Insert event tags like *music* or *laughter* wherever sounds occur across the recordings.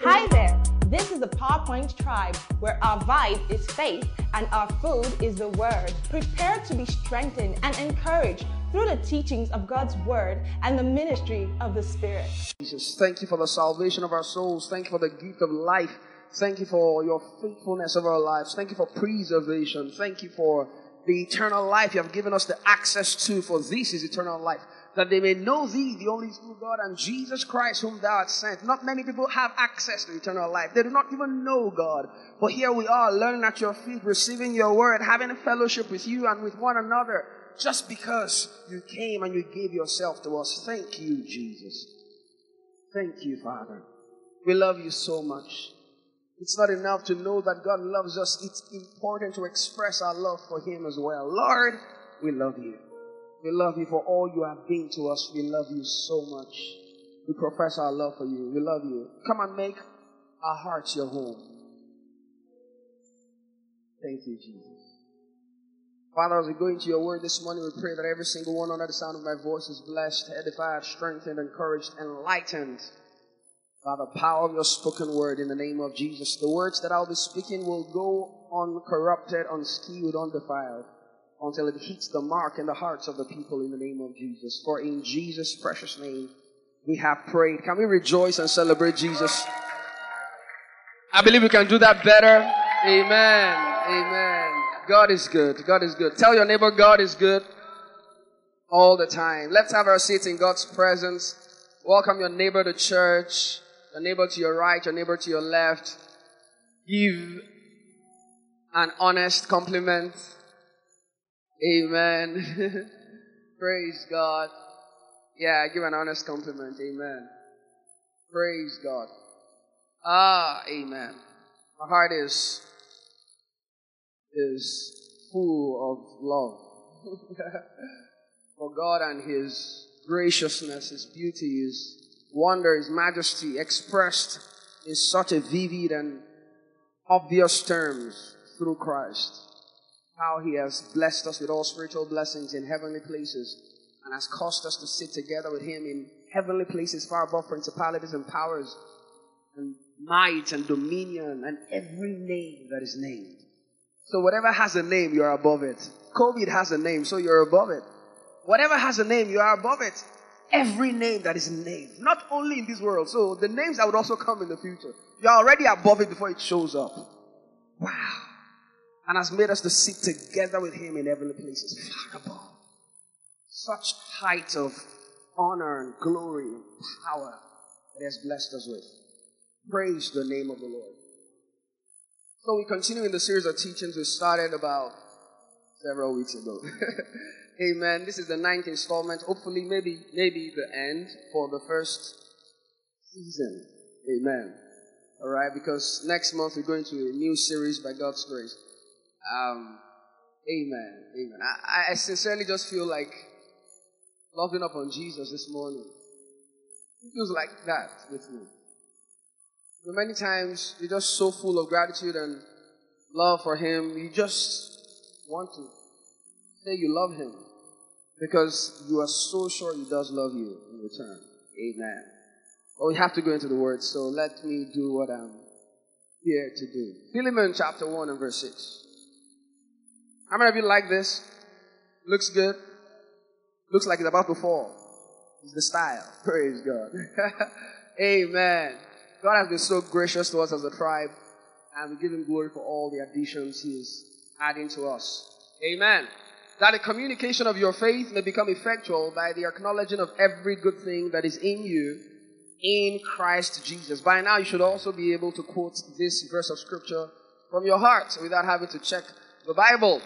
Hi there. This is the PowerPoint tribe where our vibe is faith and our food is the word. Prepare to be strengthened and encouraged through the teachings of God's word and the ministry of the Spirit. Jesus, thank you for the salvation of our souls. Thank you for the gift of life. Thank you for your faithfulness of our lives. Thank you for preservation. Thank you for the eternal life you have given us the access to, for this is eternal life that they may know thee, the only true God, and Jesus Christ, whom thou hast sent. Not many people have access to eternal life. They do not even know God. But here we are, learning at your feet, receiving your word, having a fellowship with you and with one another, just because you came and you gave yourself to us. Thank you, Jesus. Thank you, Father. We love you so much. It's not enough to know that God loves us. It's important to express our love for Him as well. Lord, we love you. We love you for all you have been to us. We love you so much. We profess our love for you. We love you. Come and make our hearts your home. Thank you, Jesus. Father, as we go into your word this morning, we pray that every single one under the sound of my voice is blessed, edified, strengthened, encouraged, enlightened by the power of your spoken word in the name of Jesus. The words that I'll be speaking will go uncorrupted, unskewed, undefiled until it hits the mark in the hearts of the people in the name of Jesus. For in Jesus' precious name we have prayed. Can we rejoice and celebrate Jesus? I believe we can do that better. Amen. Amen. God is good. God is good. Tell your neighbor God is good all the time. Let's have our seats in God's presence. Welcome your neighbor to church, your neighbor to your right, your neighbor to your left. Give an honest compliment Amen. *laughs* Praise God. Yeah, give an honest compliment. Amen. Praise God. Ah, amen. My heart is is full of love *laughs* for God and His graciousness, His beauty, His wonder, His majesty expressed in such a vivid and obvious terms through Christ how he has blessed us with all spiritual blessings in heavenly places and has caused us to sit together with him in heavenly places far above principalities and powers and might and dominion and every name that is named. So whatever has a name, you are above it. COVID has a name, so you're above it. Whatever has a name, you are above it. Every name that is named, not only in this world. So the names that would also come in the future, you're already above it before it shows up. Wow and has made us to sit together with him in heavenly places, far. Such height of honor and glory and power that he has blessed us with. Praise the name of the Lord. So we continue in the series of teachings we started about several weeks ago. *laughs* Amen. This is the ninth installment. Hopefully, maybe, maybe the end for the first season. Amen. All right, because next month we're going to a new series by God's grace. Um, amen. Amen. I, I sincerely just feel like loving up on Jesus this morning. It feels like that with me. So many times you're just so full of gratitude and love for Him, you just want to say you love Him because you are so sure He does love you in return. Amen. But we have to go into the Word, so let me do what I'm here to do. Philemon chapter 1 and verse 6. How many of you like this? Looks good. Looks like it's about to fall. It's the style. *laughs* Praise God. *laughs* Amen. God has been so gracious to us as a tribe, and we give Him glory for all the additions He is adding to us. Amen. That the communication of your faith may become effectual by the acknowledging of every good thing that is in you in Christ Jesus. By now, you should also be able to quote this verse of Scripture from your heart without having to check the Bible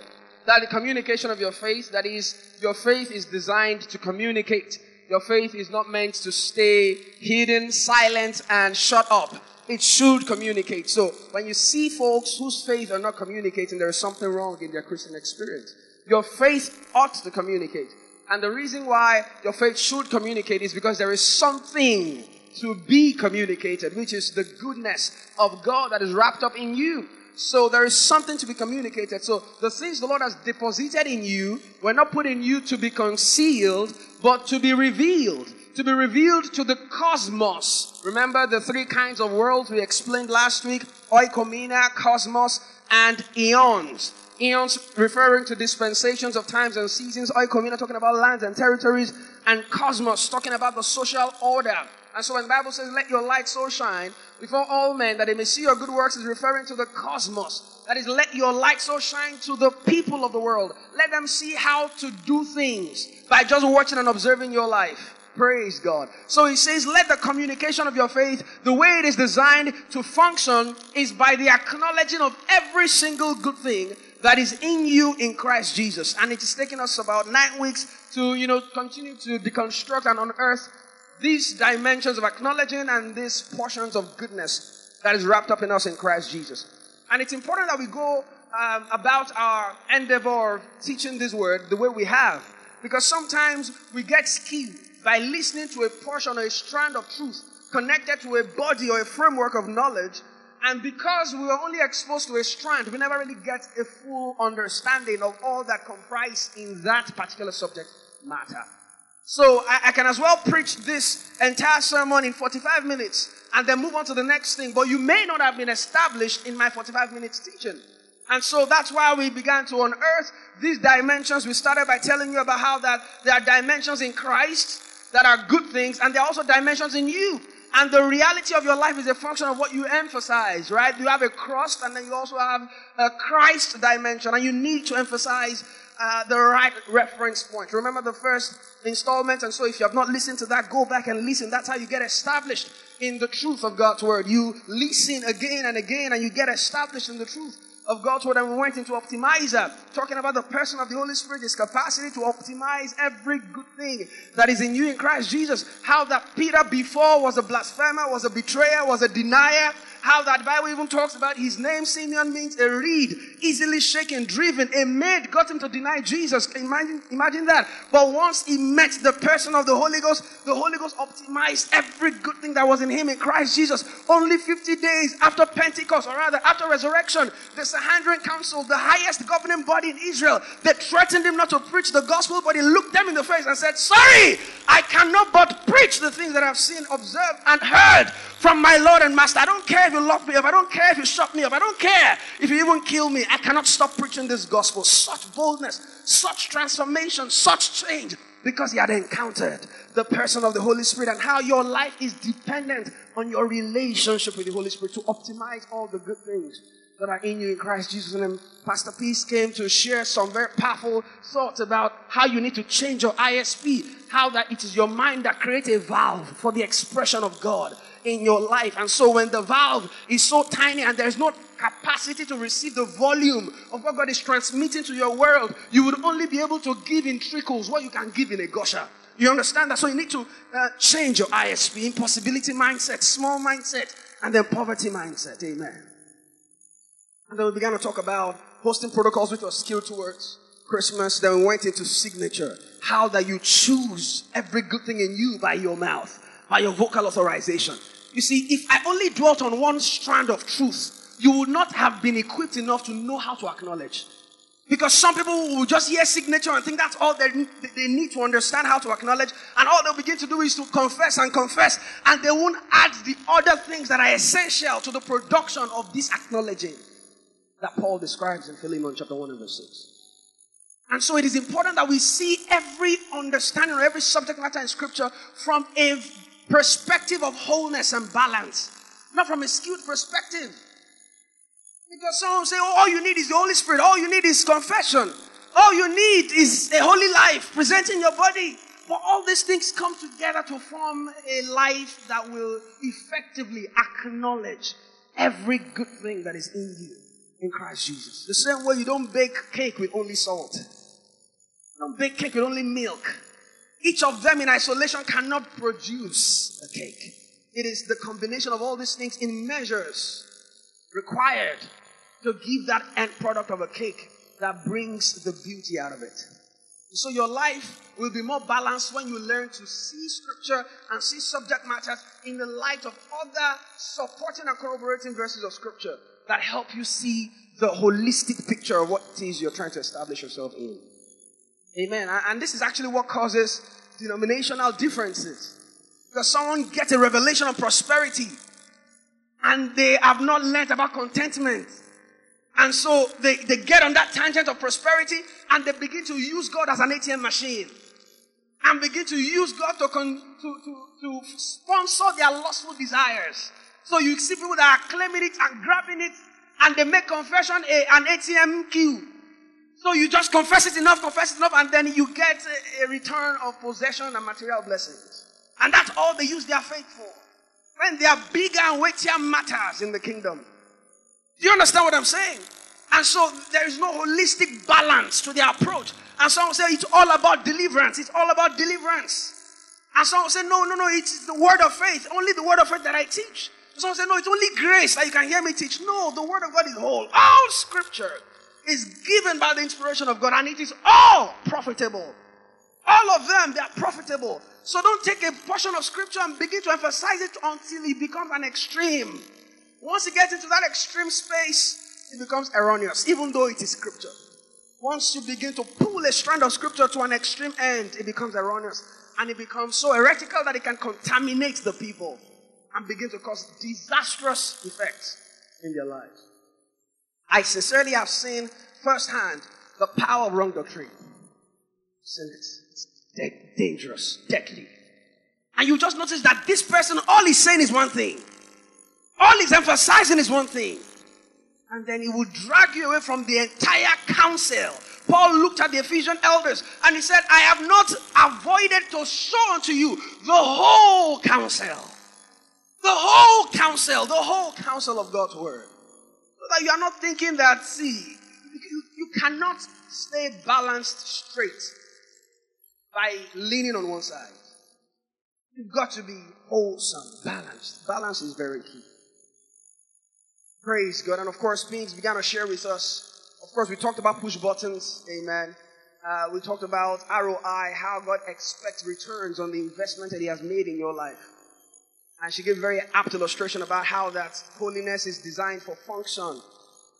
that the communication of your faith, that is, your faith is designed to communicate. Your faith is not meant to stay hidden, silent, and shut up. It should communicate. So when you see folks whose faith are not communicating, there is something wrong in their Christian experience. Your faith ought to communicate. And the reason why your faith should communicate is because there is something to be communicated, which is the goodness of God that is wrapped up in you. So there is something to be communicated. So the things the Lord has deposited in you were not put in you to be concealed, but to be revealed. to be revealed to the cosmos. Remember the three kinds of worlds we explained last week? Oikomena, cosmos, and eons. Eons referring to dispensations of times and seasons. Oikomena talking about lands and territories. And cosmos talking about the social order. And so when the Bible says, let your light so shine before all men that they may see your good works is referring to the cosmos. That is, let your light so shine to the people of the world. Let them see how to do things by just watching and observing your life. Praise God. So he says, let the communication of your faith, the way it is designed to function is by the acknowledging of every single good thing that is in you in Christ Jesus. And it is taking us about nine weeks to, you know, continue to deconstruct and unearth these dimensions of acknowledging and these portions of goodness that is wrapped up in us in Christ Jesus. And it's important that we go um, about our endeavor of teaching this word the way we have. Because sometimes we get skewed by listening to a portion or a strand of truth connected to a body or a framework of knowledge. And because we are only exposed to a strand, we never really get a full understanding of all that comprise in that particular subject matter. So I, I, can as well preach this entire sermon in 45 minutes and then move on to the next thing. But you may not have been established in my 45 minutes teaching. And so that's why we began to unearth these dimensions. We started by telling you about how that there are dimensions in Christ that are good things, and there are also dimensions in you. And the reality of your life is a function of what you emphasize, right? You have a cross, and then you also have a Christ dimension, and you need to emphasize uh, the right reference point. Remember the first installment, and so if you have not listened to that, go back and listen. That's how you get established in the truth of God's word. You listen again and again, and you get established in the truth of God's word. And we went into optimizer, talking about the person of the Holy Spirit, his capacity to optimize every good thing that is in you in Christ Jesus. How that Peter before was a blasphemer, was a betrayer, was a denier how that Bible even talks about his name, Simeon, means a reed, easily shaken, driven. A maid got him to deny Jesus. Imagine, imagine that. But once he met the person of the Holy Ghost, the Holy Ghost optimized every good thing that was in him in Christ Jesus. Only 50 days after Pentecost, or rather after resurrection, the Sanhedrin Council, the highest governing body in Israel, they threatened him not to preach the gospel, but he looked them in the face and said, Sorry, I cannot but preach the things that I've seen, observed, and heard from my Lord and Master. I don't care you lock me up. I don't care if you shut me up. I don't care if you even kill me. I cannot stop preaching this gospel. Such boldness, such transformation, such change because he had encountered the person of the Holy Spirit and how your life is dependent on your relationship with the Holy Spirit to optimize all the good things that are in you in Christ Jesus. And Pastor Peace came to share some very powerful thoughts about how you need to change your ISP, how that it is your mind that creates a valve for the expression of God in your life. And so when the valve is so tiny and there's no capacity to receive the volume of what God is transmitting to your world, you would only be able to give in trickles what you can give in a gusher. You understand that? So you need to uh, change your ISP, impossibility mindset, small mindset, and then poverty mindset. Amen. And then we began to talk about hosting protocols which was skilled towards Christmas. Then we went into signature. How that you choose every good thing in you by your mouth, by your vocal authorization. You see, if I only dwelt on one strand of truth, you would not have been equipped enough to know how to acknowledge. Because some people will just hear signature and think that's all they, they need to understand how to acknowledge. And all they'll begin to do is to confess and confess. And they won't add the other things that are essential to the production of this acknowledging that Paul describes in Philemon chapter 1 and verse 6. And so it is important that we see every understanding or every subject matter in scripture from a perspective of wholeness and balance, not from a skewed perspective. Because some say, oh, all you need is the Holy Spirit, all you need is confession, all you need is a holy life, presenting your body. But all these things come together to form a life that will effectively acknowledge every good thing that is in you in Christ Jesus. The same way you don't bake cake with only salt. You don't bake cake with only milk. Each of them in isolation cannot produce a cake. It is the combination of all these things in measures required to give that end product of a cake that brings the beauty out of it. So your life will be more balanced when you learn to see scripture and see subject matters in the light of other supporting and corroborating verses of scripture that help you see the holistic picture of what it is you're trying to establish yourself in. Amen. And this is actually what causes denominational differences. Because someone gets a revelation of prosperity and they have not learned about contentment. And so they, they get on that tangent of prosperity and they begin to use God as an ATM machine and begin to use God to, con, to, to, to sponsor their lustful desires. So you see people that are claiming it and grabbing it and they make confession a, an ATM queue. So you just confess it enough, confess it enough, and then you get a, return of possession and material blessings. And that's all they use their faith for. When there are bigger and weightier matters in the kingdom. Do you understand what I'm saying? And so there is no holistic balance to their approach. And some say it's all about deliverance. It's all about deliverance. And some say, no, no, no, it's the word of faith. Only the word of faith that I teach. Some say, no, it's only grace that you can hear me teach. No, the word of God is whole. All scripture is given by the inspiration of God and it is all profitable. All of them, they are profitable. So don't take a portion of scripture and begin to emphasize it until it becomes an extreme. Once you get into that extreme space, it becomes erroneous, even though it is scripture. Once you begin to pull a strand of scripture to an extreme end, it becomes erroneous. And it becomes so heretical that it can contaminate the people and begin to cause disastrous effects in their lives. I sincerely have seen firsthand the power of wrong doctrine. It's de- dangerous, deadly. And you just notice that this person, all he's saying is one thing. All he's emphasizing is one thing. And then he will drag you away from the entire counsel. Paul looked at the Ephesian elders and he said, I have not avoided to show unto you the whole counsel. The whole counsel, the whole counsel of God's word. That you are not thinking that, see, you, you cannot stay balanced straight by leaning on one side. You've got to be wholesome, balanced. Balance is very key. Praise God. And of course, Pinks began to share with us. Of course, we talked about push buttons. Amen. Uh, we talked about ROI, how God expects returns on the investment that He has made in your life. And she gave a very apt illustration about how that holiness is designed for function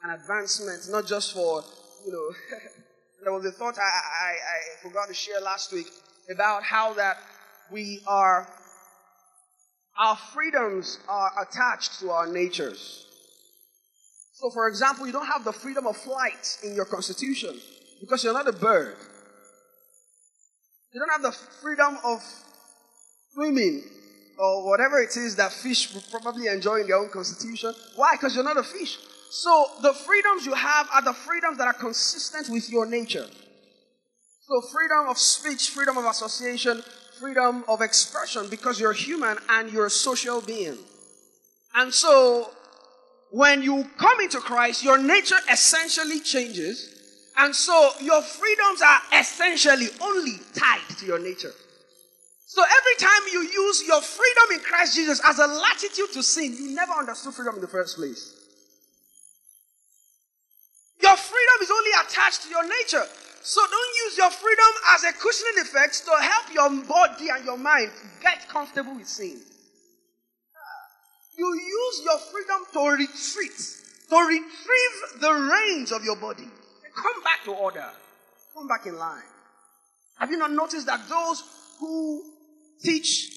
and advancement, not just for, you know, *laughs* there was a thought I, I, I forgot to share last week about how that we are, our freedoms are attached to our natures. So, for example, you don't have the freedom of flight in your constitution because you're not a bird. You don't have the freedom of swimming or whatever it is that fish will probably enjoy in their own constitution. Why? Because you're not a fish. So the freedoms you have are the freedoms that are consistent with your nature. So freedom of speech, freedom of association, freedom of expression because you're human and you're a social being. And so when you come into Christ, your nature essentially changes. And so your freedoms are essentially only tied to your nature. So every time you use your freedom in Christ Jesus as a latitude to sin, you never understood freedom in the first place. Your freedom is only attached to your nature. So don't use your freedom as a cushioning effect to help your body and your mind get comfortable with sin. You use your freedom to retreat, to retrieve the reins of your body. Come back to order. Come back in line. Have you not noticed that those who teach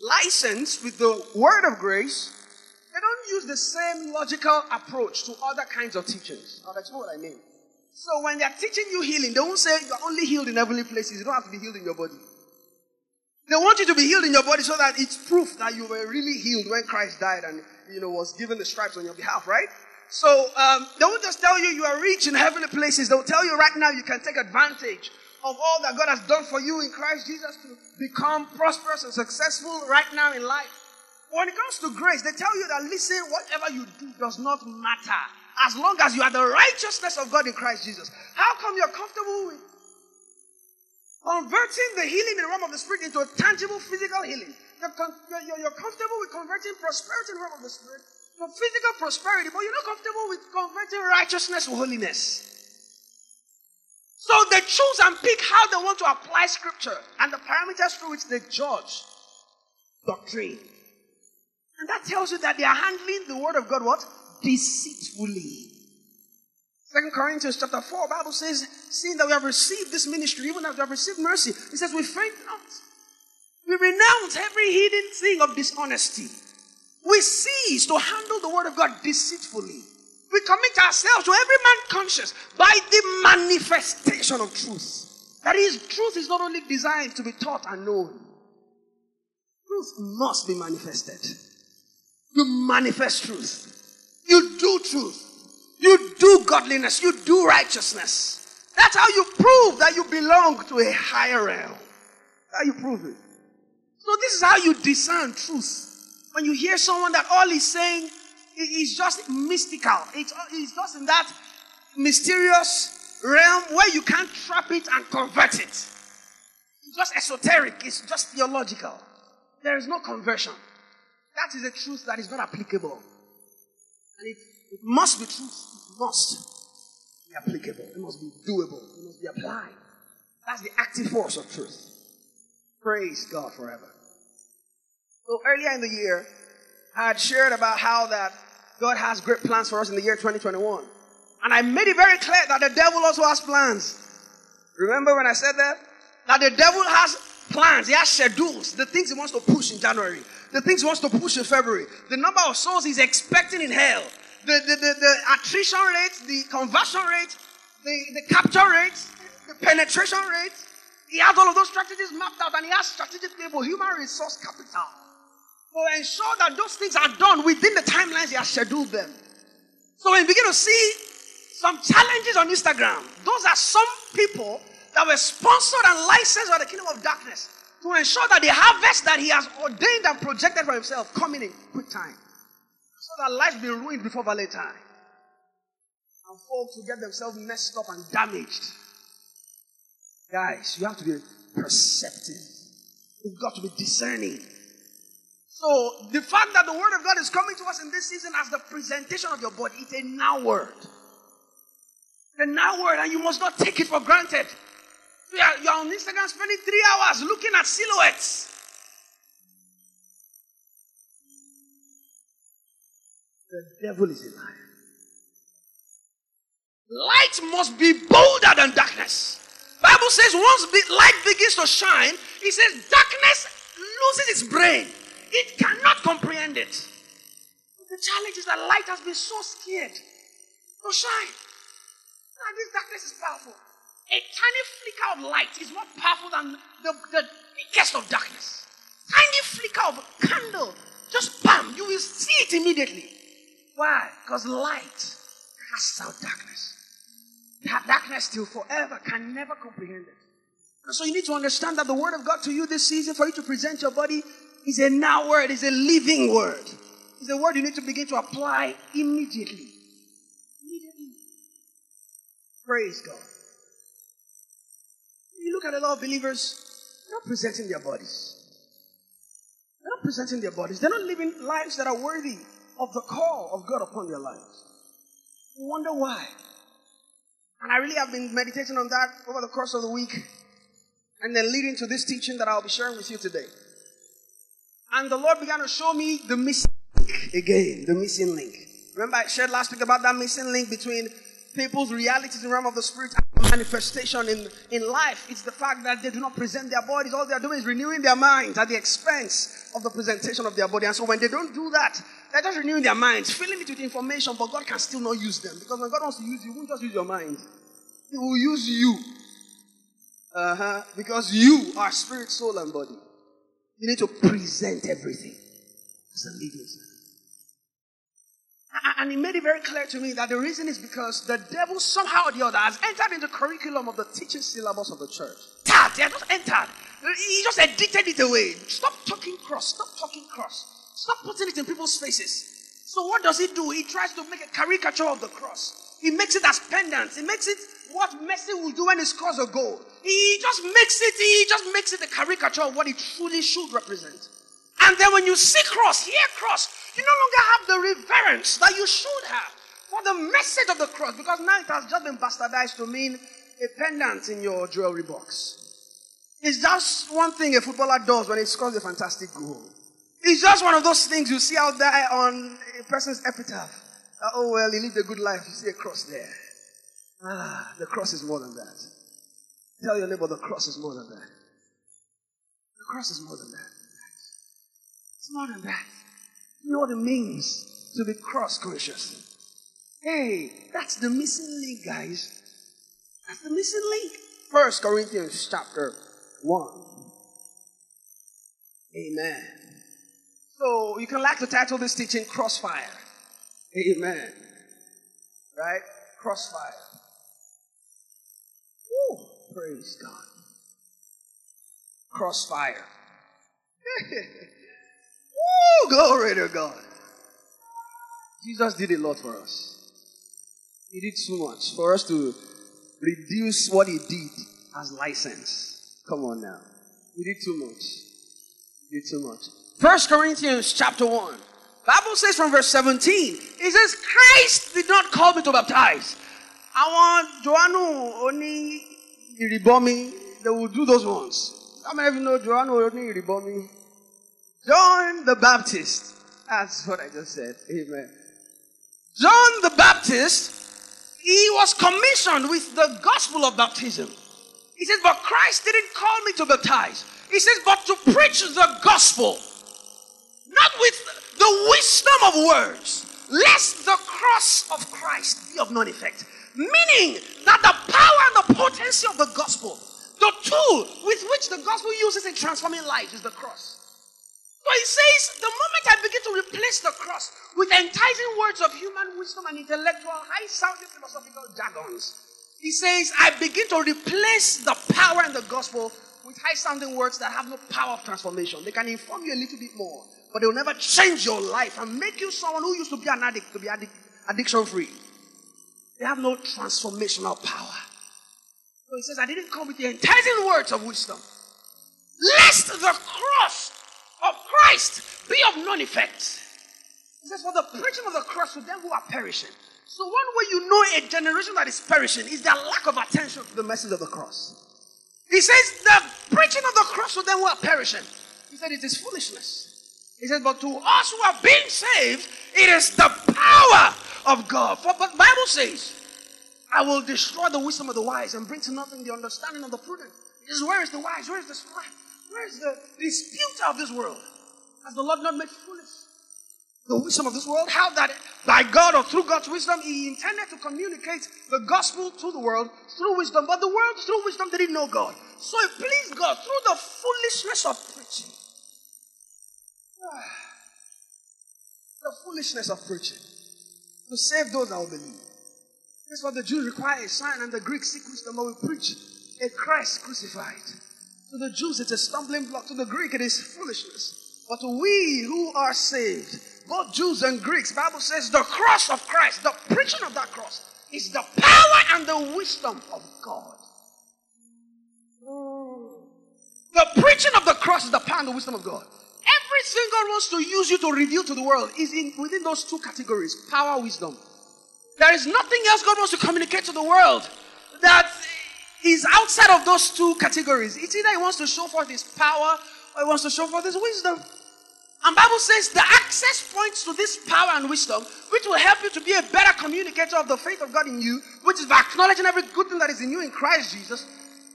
license with the word of grace, they don't use the same logical approach to other kinds of teachings. I'll what I mean. So when they're teaching you healing, they won't say you're only healed in heavenly places. You don't have to be healed in your body. They want you to be healed in your body so that it's proof that you were really healed when Christ died and you know was given the stripes on your behalf, right? So um, they won't just tell you you are rich in heavenly places. They'll tell you right now you can take advantage of all that God has done for you in Christ Jesus to become prosperous and successful right now in life. When it comes to grace, they tell you that listen, whatever you do does not matter as long as you are the righteousness of God in Christ Jesus. How come you're comfortable with converting the healing in the realm of the spirit into a tangible physical healing? You're, you're, you're comfortable with converting prosperity in the realm of the spirit to physical prosperity, but you're not comfortable with converting righteousness to holiness. So they choose and pick how they want to apply scripture and the parameters through which they judge doctrine. And that tells you that they are handling the word of God what? Deceitfully. Second Corinthians chapter 4, Bible says, seeing that we have received this ministry, even as we have received mercy, it says we faint not. We renounce every hidden thing of dishonesty. We cease to handle the word of God deceitfully. We commit ourselves to every man conscious by the manifestation of truth. That is, truth is not only designed to be taught and known. Truth must be manifested. You manifest truth. You do truth. You do godliness. You do righteousness. That's how you prove that you belong to a higher realm. How you prove it. So this is how you discern truth. When you hear someone that all he's saying is just mystical. It's, uh, it's just in that mysterious realm where you can't trap it and convert it. It's just esoteric. It's just theological. There is no conversion. That is a truth that is not applicable. And it, it must be truth. It must be applicable. It must be doable. It must be applied. That's the active force of truth. Praise God forever. So earlier in the year, I had shared about how that God has great plans for us in the year 2021. And I made it very clear that the devil also has plans. Remember when I said that? That the devil has plans, he has schedules, the things he wants to push in January, the things he wants to push in February, the number of souls he's expecting in hell, the, the, the, the attrition rate, the conversion rate, the, the capture rate, the penetration rate. He has all of those strategies mapped out and he has strategic people, human resource capital to ensure that those things are done within the timelines he has scheduled them. So when you begin to see some challenges on Instagram, those are some people that were sponsored and licensed by the kingdom of darkness to ensure that the harvest that he has ordained and projected for himself coming in quick time. So that lives be ruined before Valentine. And folks will get themselves messed up and damaged. Guys, you have to be perceptive. You've got to be discerning. So the fact that the word of God is coming to us in this season as the presentation of your body, it's a now word. The now word, and you must not take it for granted. You are, you're on Instagram spending three hours looking at silhouettes. The devil is a liar. Light must be bolder than darkness. Bible says once light begins to shine, it says darkness loses its brain. It cannot comprehend it. The challenge is that light has been so scared to shine. Now, this darkness is powerful. A tiny flicker of light is more powerful than the, the of darkness. Tiny flicker of a candle, just bam, you will see it immediately. Why? Because light casts out darkness. That darkness still forever can never comprehend it. And so you need to understand that the word of God to you this season for you to present your body is a now word, is a living word. It's a word you need to begin to apply immediately. Immediately. Praise God. You look at a lot of believers, they're not presenting their bodies. They're not presenting their bodies. They're not living lives that are worthy of the call of God upon their lives. You wonder why. And I really have been meditating on that over the course of the week and then leading to this teaching that I'll be sharing with you today. And the Lord began to show me the missing link again, the missing link. Remember I shared last week about that missing link between people's realities in the realm of the spirit and manifestation in, in life. It's the fact that they do not present their bodies. All they are doing is renewing their minds at the expense of the presentation of their body. And so when they don't do that, they're just renewing their minds, filling it with information, but God can still not use them. Because when God wants to use you, He won't just use your mind. He will use you. Uh-huh. Because you are spirit, soul, and body. You need to present everything as a living And he made it very clear to me that the reason is because the devil somehow or the other has entered into the curriculum of the teaching syllabus of the church. That he has just entered. He just edited it away. Stop talking cross. Stop talking cross. Stop putting it in people's faces. So what does he do? He tries to make a caricature of the cross. He makes it as pendants. He makes it what Messi will do when he scores a goal. He just makes it, he just makes it a caricature of what it truly should represent. And then when you see cross, hear cross, you no longer have the reverence that you should have for the message of the cross because now it has just been bastardized to mean a pendant in your jewelry box. It's just one thing a footballer does when he scores a fantastic goal. It's just one of those things you see out there on a person's epitaph. Oh, well, he lived a good life. You see a cross there. Ah, the cross is more than that. Tell your neighbor the cross is more than that. The cross is more than that. It's more than that. You know what it means to be cross conscious? Hey, that's the missing link, guys. That's the missing link. First Corinthians chapter 1. Amen. So you can like to title this teaching Crossfire. Amen. Right? Crossfire. Woo, praise God. Crossfire. *laughs* Woo, glory to God. Jesus did a lot for us. He did so much for us to reduce what he did as license. Come on now. He did too much. He did too much. First Corinthians chapter 1. Bible says from verse 17, it says, Christ did not call me to baptize. I want Joannu Oni Iribomi. They will do those ones. How many of you know Joannu Oni Iribomi? John the Baptist. That's what I just said. Amen. John the Baptist he was commissioned with the gospel of baptism. He says, But Christ didn't call me to baptize. He says, But to preach the gospel, not with the wisdom of words, lest the cross of Christ be of none effect. Meaning that the power and the potency of the gospel, the tool with which the gospel uses in transforming lives, is the cross. But he says, the moment I begin to replace the cross with enticing words of human wisdom and intellectual, high sounding philosophical jargons, he says, I begin to replace the power and the gospel with high sounding words that have no power of transformation. They can inform you a little bit more, but they will never change your life and make you someone who used to be an addict to be addic- addiction free. They have no transformational power. So he says, I didn't come with the enticing words of wisdom, lest the cross of Christ be of none effect. He says, For the preaching of the cross to them who are perishing. So, one way you know a generation that is perishing is their lack of attention to the message of the cross. He says, The preaching of the cross to them who are perishing. He said, It is foolishness. He says, But to us who are being saved, it is the power of God. For but Bible says, I will destroy the wisdom of the wise and bring to nothing the understanding of the prudent. He says, Where is the wise? Where is the smart? Where is the disputer of this world? Has the Lord not made foolish the wisdom of this world? How that by God or through God's wisdom, He intended to communicate the gospel to the world through wisdom, but the world through wisdom didn't know God. So it pleased God through the foolishness of preaching. *sighs* The foolishness of preaching to save those that will believe. That's what the Jews require a sign, and the Greeks seek wisdom, but we preach a Christ crucified. To the Jews, it's a stumbling block. To the Greek, it is foolishness. But we who are saved, both Jews and Greeks, Bible says the cross of Christ, the preaching of that cross, is the power and the wisdom of God. The preaching of the cross is the power and the wisdom of God. Everything God wants to use you to reveal to the world is in within those two categories: power, wisdom. There is nothing else God wants to communicate to the world that is outside of those two categories. It's either He wants to show forth His power or He wants to show forth His wisdom. And Bible says the access points to this power and wisdom, which will help you to be a better communicator of the faith of God in you, which is by acknowledging every good thing that is in you in Christ Jesus,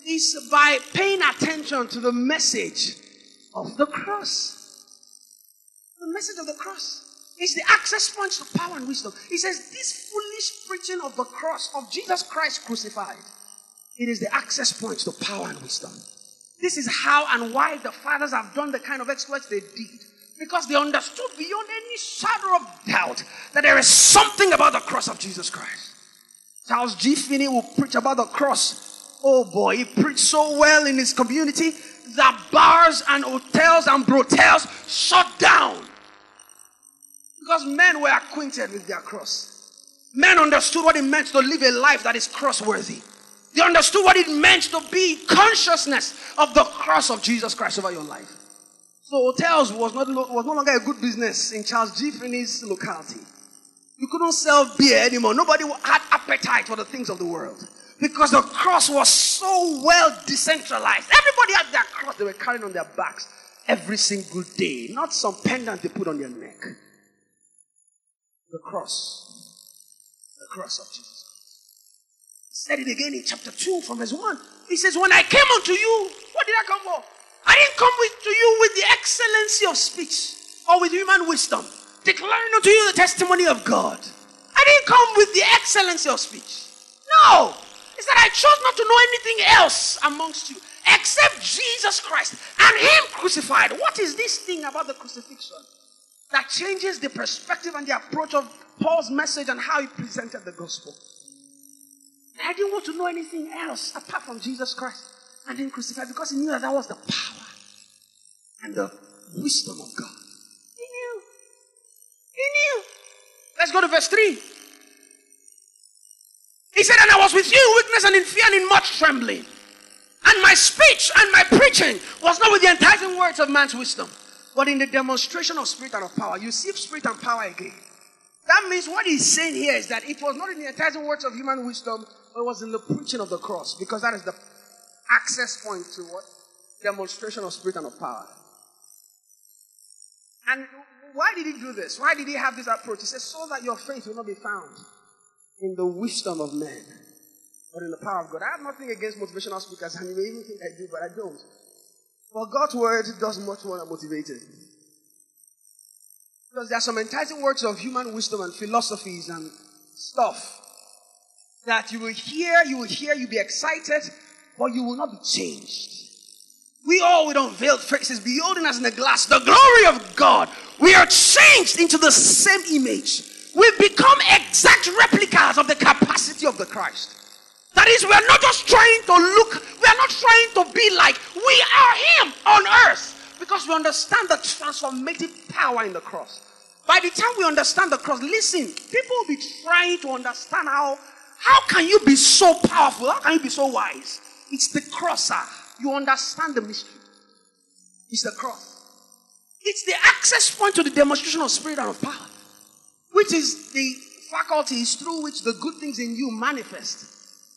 is by paying attention to the message of the cross. The message of the cross is the access points to power and wisdom. He says, This foolish preaching of the cross of Jesus Christ crucified, it is the access points to power and wisdom. This is how and why the fathers have done the kind of exploits they did. Because they understood beyond any shadow of doubt that there is something about the cross of Jesus Christ. Charles G. Finney will preach about the cross. Oh boy, he preached so well in his community that bars and hotels and brothels shut down. Because men were acquainted with their cross. Men understood what it meant to live a life that is cross-worthy. They understood what it meant to be consciousness of the cross of Jesus Christ over your life. So hotels was, not, was no longer a good business in Charles G. Finney's locality. You couldn't sell beer anymore. Nobody had appetite for the things of the world. Because the cross was so well decentralized. Everybody had their cross they were carrying on their backs every single day. Not some pendant they put on their neck. The cross. The cross of Jesus. He said it again in chapter 2 from verse 1. He says, When I came unto you, what did I come for? I didn't come with, to you with the excellency of speech or with human wisdom, declaring unto you the testimony of God. I didn't come with the excellency of speech. No. It's that I chose not to know anything else amongst you except Jesus Christ and Him crucified. What is this thing about the crucifixion that changes the perspective and the approach of Paul's message and how he presented the gospel? I didn't want to know anything else apart from Jesus Christ and Him crucified because he knew that that was the power and the wisdom of God. He knew. He knew. Let's go to verse 3. He said, And I was with you in weakness and in fear and in much trembling. And my speech and my preaching was not with the enticing words of man's wisdom, but in the demonstration of spirit and of power. You see spirit and power again. That means what he's saying here is that it was not in the enticing words of human wisdom, but it was in the preaching of the cross, because that is the access point to what? Demonstration of spirit and of power. And why did he do this? Why did he have this approach? He says, so that your faith will not be found in the wisdom of men, but in the power of God. I have nothing against motivational speakers, and you may even think I do, but I don't. But God's word does much more than motivating. Because there are some enticing words of human wisdom and philosophies and stuff that you will hear, you will hear, you'll be excited, but you will not be changed. We all with unveiled faces, beholding as in a glass the glory of God. We are changed into the same image we become exact replicas of the capacity of the Christ. That is, we are not just trying to look, we are not trying to be like, we are Him on earth because we understand the transformative power in the cross. By the time we understand the cross, listen, people will be trying to understand how, how can you be so powerful? How can you be so wise? It's the cross, sir. You understand the mystery. It's the cross. It's the access point to the demonstration of spirit and of power which is the faculties through which the good things in you manifest.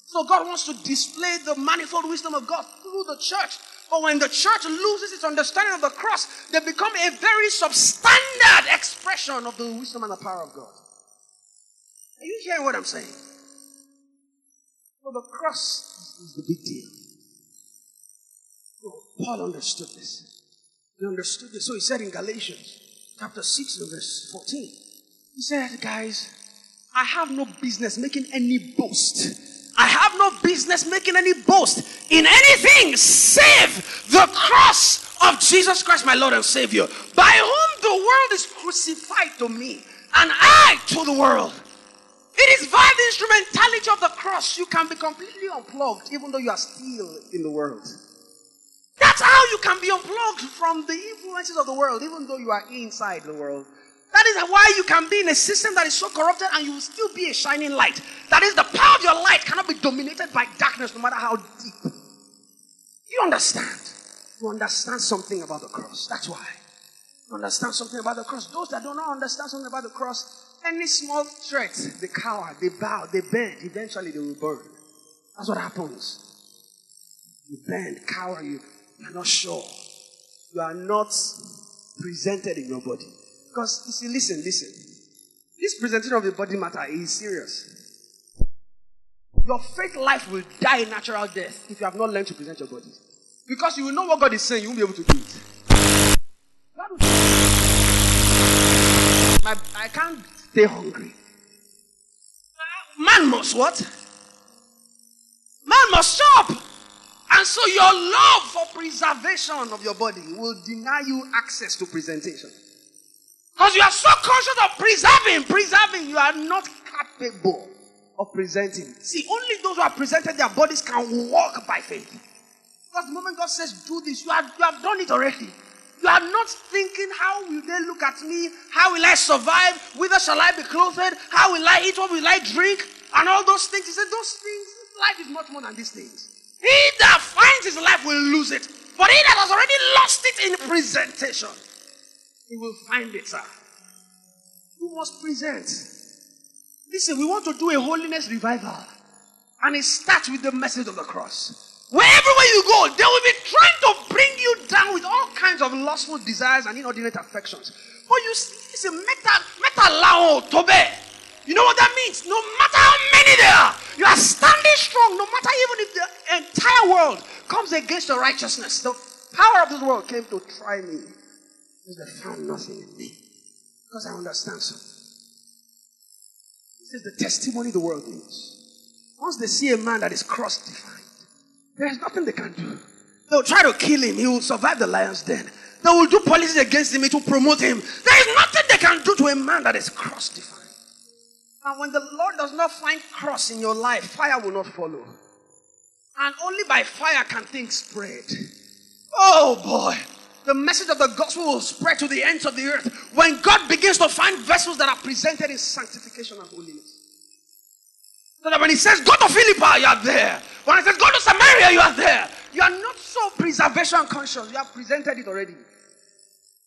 So God wants to display the manifold wisdom of God through the church. But when the church loses its understanding of the cross, they become a very substandard expression of the wisdom and the power of God. Are you hearing what I'm saying? So the cross is the big deal. Oh, Paul understood this. He understood this. So he said in Galatians chapter 6 and verse 14. He said, guys, I have no business making any boast. I have no business making any boast in anything save the cross of Jesus Christ, my Lord and Savior, by whom the world is crucified to me, and I to the world. It is via the instrumentality of the cross you can be completely unplugged, even though you are still in the world. That's how you can be unplugged from the influences of the world, even though you are inside the world. That is why you can be in a system that is so corrupted and you will still be a shining light. That is, the power of your light cannot be dominated by darkness no matter how deep. You understand? You understand something about the cross. That's why. You understand something about the cross. Those that do not understand something about the cross, any small threat, they cower, they bow, they bend. Eventually, they will burn. That's what happens. You bend, cower, you, are not sure. You are not presented in your body. Because you see, listen, listen. This presentation of the body matter is serious. Your faith life will die a natural death if you have not learned to present your body. Because you will know what God is saying, you won't be able to do it. My, I can't stay hungry. Man must what? Man must stop. And so your love for preservation of your body will deny you access to presentation. Because you are so conscious of preserving, preserving, you are not capable of presenting. See, only those who have presented their bodies can walk by faith. Because the moment God says, do this, you have, you have done it already. You are not thinking, how will they look at me? How will I survive? Whither shall I be clothed? How will I eat? What will I drink? And all those things. He said, those things, life is much more than these things. He that finds his life will lose it. But he that has already lost it in presentation he will find it, sir. You must present. Listen, we want to do a holiness revival. And it starts with the message of the cross. Wherever you go, they will be trying to bring you down with all kinds of lustful desires and inordinate affections. But you listen, meta, meta lao tobe. You know what that means? No matter how many there are, you are standing strong. No matter even if the entire world comes against your righteousness, the power of this world came to try me. They found nothing in me. Because I understand something. This is the testimony the world needs. Once they see a man that is cross defined, there is nothing they can do. They'll try to kill him. He will survive the lion's den. They will do policies against him. to promote him. There is nothing they can do to a man that is cross defined. And when the Lord does not find cross in your life, fire will not follow. And only by fire can things spread. Oh boy. The message of the gospel will spread to the ends of the earth when God begins to find vessels that are presented in sanctification and holiness. So that when he says, Go to Philippi, you are there. When he says, Go to Samaria, you are there. You are not so preservation conscious. You have presented it already.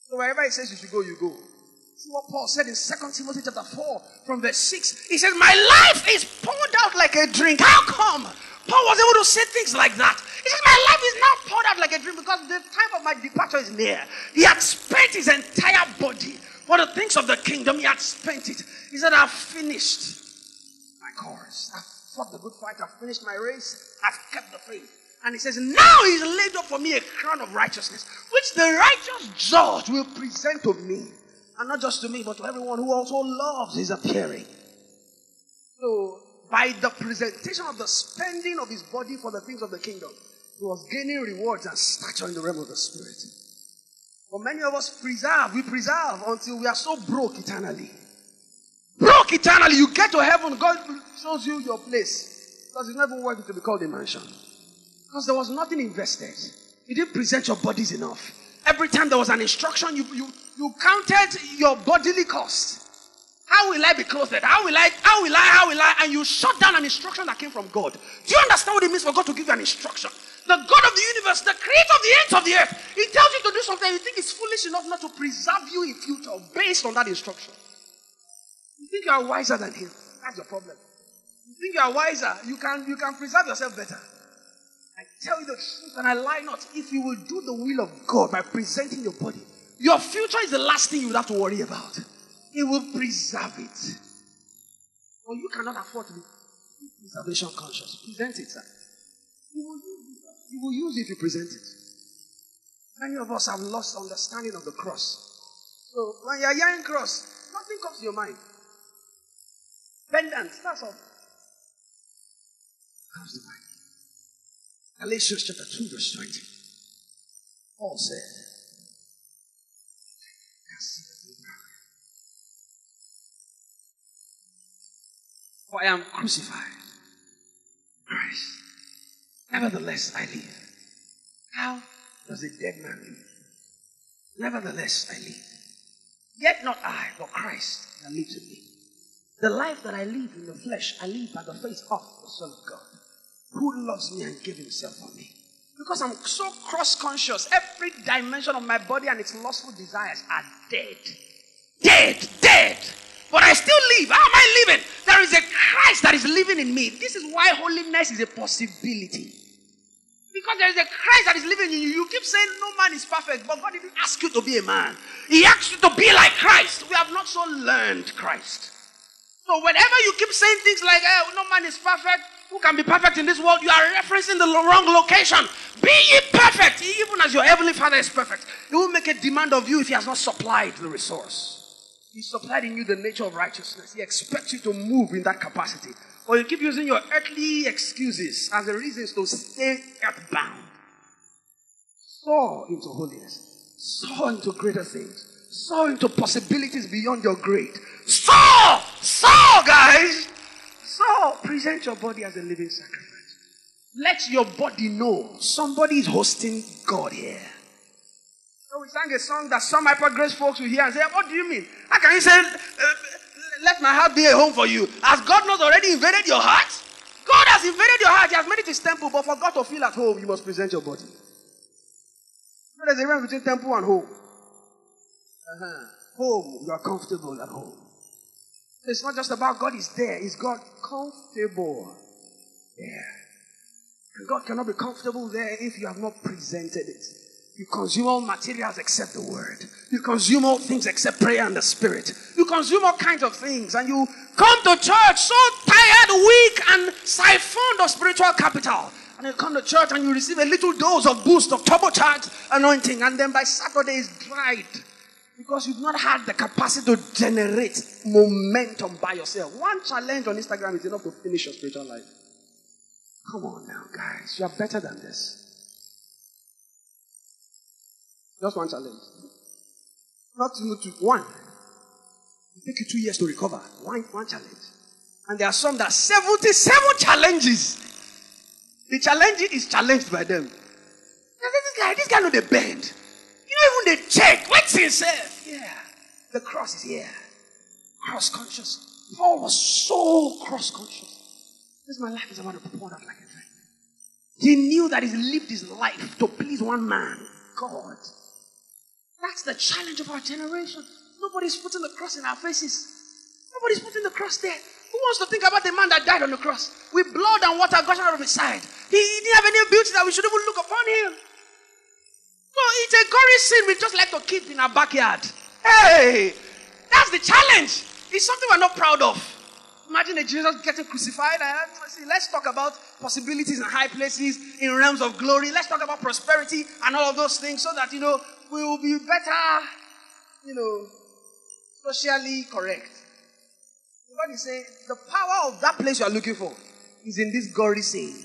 So wherever he says you should go, you go. See what Paul said in 2 Timothy chapter 4 from verse 6. He says, My life is poured out like a drink. How come? Paul was able to say things like that. He says, My life is now poured out like a drink because the time of my departure is near. He had spent his entire body for the things of the kingdom. He had spent it. He said, I've finished my course. I've fought the good fight. I've finished my race. I've kept the faith. And he says, Now he's laid up for me a crown of righteousness, which the righteous judge will present to me. And not just to me, but to everyone who also loves his appearing. So, by the presentation of the spending of his body for the things of the kingdom, he was gaining rewards and stature in the realm of the spirit. For many of us preserve, we preserve until we are so broke eternally. Broke eternally, you get to heaven, God shows you your place. Because it's never worth it to be called a mansion. Because there was nothing invested. You didn't present your bodies enough. Every time there was an instruction, you, you, you counted your bodily cost. How will I be clothed? How will I, how will I, how will I? And you shut down an instruction that came from God. Do you understand what it means for God to give you an instruction? The God of the universe, the creator of the ends of the earth, He tells you to do something you think is foolish enough not to preserve you in future based on that instruction. Think you are wiser than Him. That's your problem. You think you are wiser, you can, you can preserve yourself better. I tell you the truth and I lie not. If you will do the will of God by presenting your body, your future is the last thing you will have to worry about. He will preserve it. But you cannot afford to be preservation conscious. Present it, sir. You will use it. You will use it if you present it. Many of us have lost understanding of the cross. So when you're hearing cross, nothing comes to your mind. Pendant, that's all. Comes to mind. Galatians chapter 2, verse 20. Paul said, For oh, I am crucified. Christ. Nevertheless, I live. How does a dead man live? Nevertheless, I live. Yet not I, but Christ that lives in me. The life that I live in the flesh, I live by the faith of the Son of God, who loves me and gave himself for me. Because I'm so cross conscious, every dimension of my body and its lustful desires are dead. Dead, dead. But I still live. How am I living? There is a Christ that is living in me. This is why holiness is a possibility. Because there is a Christ that is living in you. You keep saying no man is perfect, but God didn't ask you to be a man. He asked you to be like Christ. We have not so learned Christ. So whenever you keep saying things like, oh, no man is perfect, who can be perfect in this world? You are referencing the wrong location. Be ye perfect, even as your heavenly Father is perfect. He will make a demand of you if He has not supplied the resource. He supplied in you the nature of righteousness. He expects you to move in that capacity. Or you keep using your earthly excuses as the reasons to stay earthbound. Soar into holiness. Soar into greater things. Soar into possibilities beyond your grade. Soar! Soar, guys! Soar! Present your body as a living sacrifice. Let your body know somebody is hosting God here. So we sang a song that some hyper grace folks will hear and say, What do you mean? How can you say, uh, Let my heart be a home for you? Has God not already invaded your heart? God has invaded your heart. He has made it his temple, but for God to feel at home, you must present your body. There's a difference between temple and home. Uh-huh. Home, you are comfortable at home. It's not just about God is there, is God comfortable there. And God cannot be comfortable there if you have not presented it. You consume all materials except the word. You consume all things except prayer and the spirit. You consume all kinds of things and you come to church so tired, weak, and siphoned of spiritual capital. And you come to church and you receive a little dose of boost of turbocharged anointing, and then by Saturday it's dried. Because you've not had the capacity to generate momentum by yourself. One challenge on Instagram is enough to finish your spiritual life. Come on now, guys. You are better than this. Just one challenge. Not to one. It take you two years to recover. One, one challenge. And there are some that 77 challenges. The challenge is challenged by them. This guy, this guy know the bend. You know, even they check. What's himself? Yeah. The cross is here. Cross conscious. Paul was so cross conscious. This my life is about to pour out like a drink. He knew that he lived his life to please one man, God. That's the challenge of our generation. Nobody's putting the cross in our faces. Nobody's putting the cross there. Who wants to think about the man that died on the cross? With blood and water gushing out of his side. He, he didn't have any beauty that we should even look upon him. So it's a gory sin we just like to keep in our backyard. Hey, that's the challenge. It's something we're not proud of. Imagine a Jesus getting crucified. let's talk about possibilities in high places, in realms of glory. Let's talk about prosperity and all of those things so that, you know, we will be better, you know, socially correct. God is saying the power of that place you are looking for is in this gory saying.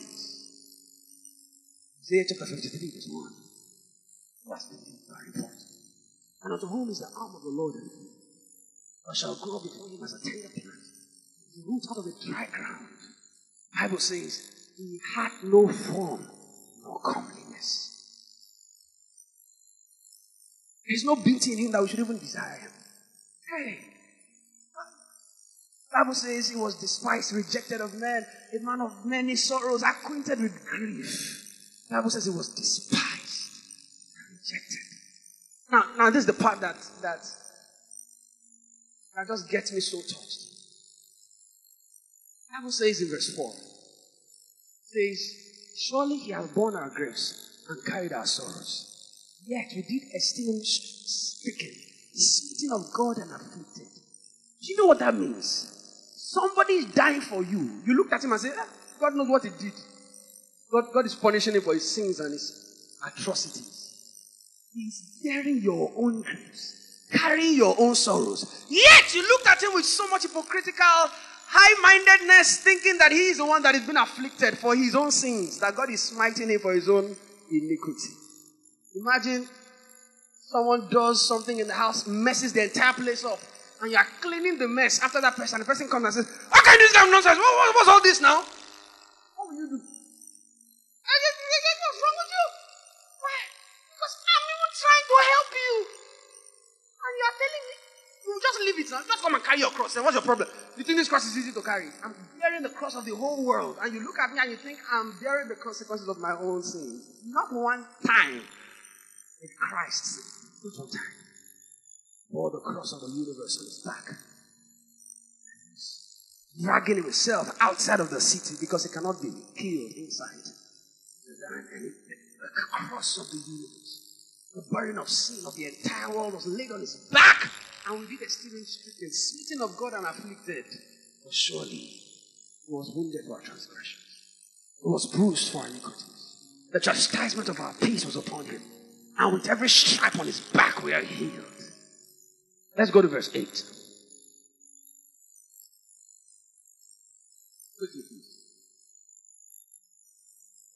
Isaiah chapter 53, verse 1. That's very important. And unto whom is the arm of the Lord I shall grow before him as a tender plant. He roots out of the dry ground. Bible says he had no form nor comeliness. There's no beauty in him that we should even desire him. Hey. Bible says he was despised, rejected of men, a man of many sorrows, acquainted with grief. Bible says he was despised rejected. Now, now this is the part that that that just gets me so touched. Bible says in verse 4, says, Surely he has borne our griefs and carried our sorrows. Yet we did esteem stricken, smitten of God and afflicted. Do you know what that means? Somebody is dying for you. You looked at him and said, ah, God knows what he did. God, God is punishing him for his sins and his atrocities. He's bearing your own griefs, carrying your own sorrows. Yet you looked at him with so much hypocritical high mindedness, thinking that he is the one that has been afflicted for his own sins, that God is smiting him for his own iniquity. Imagine someone does something in the house, messes the entire place up, and you are cleaning the mess after that person. The person comes and says, How can you do this nonsense? What, what, what's all this now? What will you do? Leave. Just come and carry your cross. And what's your problem? You think this cross is easy to carry? I'm bearing the cross of the whole world. And you look at me and you think I'm bearing the consequences of my own sins. Not one time with Christ. Not one time. Bore the cross of the universe on his back. Dragging himself outside of the city because he cannot be killed inside. The cross of the universe, the burden of sin of the entire world was laid on his back. And we esteem him stricken, smitten of God and afflicted. But surely he was wounded for our transgressions. He was bruised for our iniquities. The chastisement of our peace was upon him. And with every stripe on his back, we are healed. Let's go to verse 8. Quickly, please.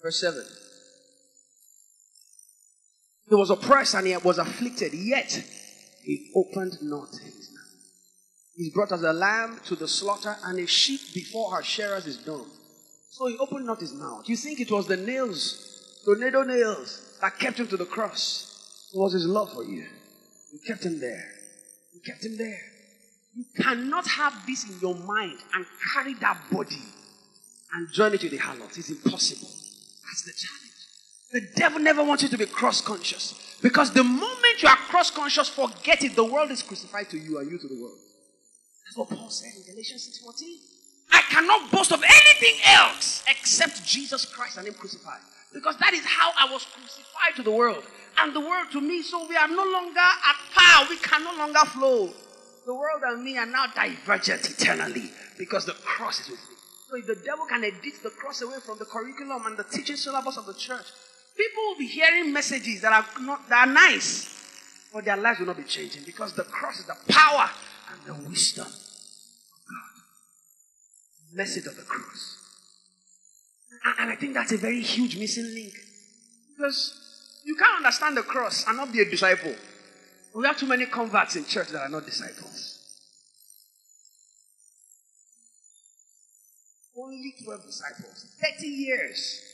Verse 7. He was oppressed and he was afflicted, yet he opened not his mouth. He's brought as a lamb to the slaughter, and a sheep before her shearers is dumb. So he opened not his mouth. You think it was the nails, tornado nails, that kept him to the cross? It was his love for you. You kept him there. You kept him there. You cannot have this in your mind and carry that body and join it to the harlot. It's impossible. That's the challenge. The devil never wants you to be cross conscious. Because the moment you are cross conscious, forget it. The world is crucified to you and you to the world. That's what Paul said in Galatians 6:14. I cannot boast of anything else except Jesus Christ and Him crucified. Because that is how I was crucified to the world. And the world to me, so we are no longer at par. We can no longer flow. The world and me are now divergent eternally because the cross is with me. So if the devil can edit the cross away from the curriculum and the teaching syllabus of the church, people will be hearing messages that are not that are nice, but their lives will not be changing because the cross is the power and the wisdom of God. Message of the cross. And, I think that's a very huge missing link. Because you can't understand the cross and not be a disciple. We have too many converts in church that are not disciples. Only 12 disciples, 30 years.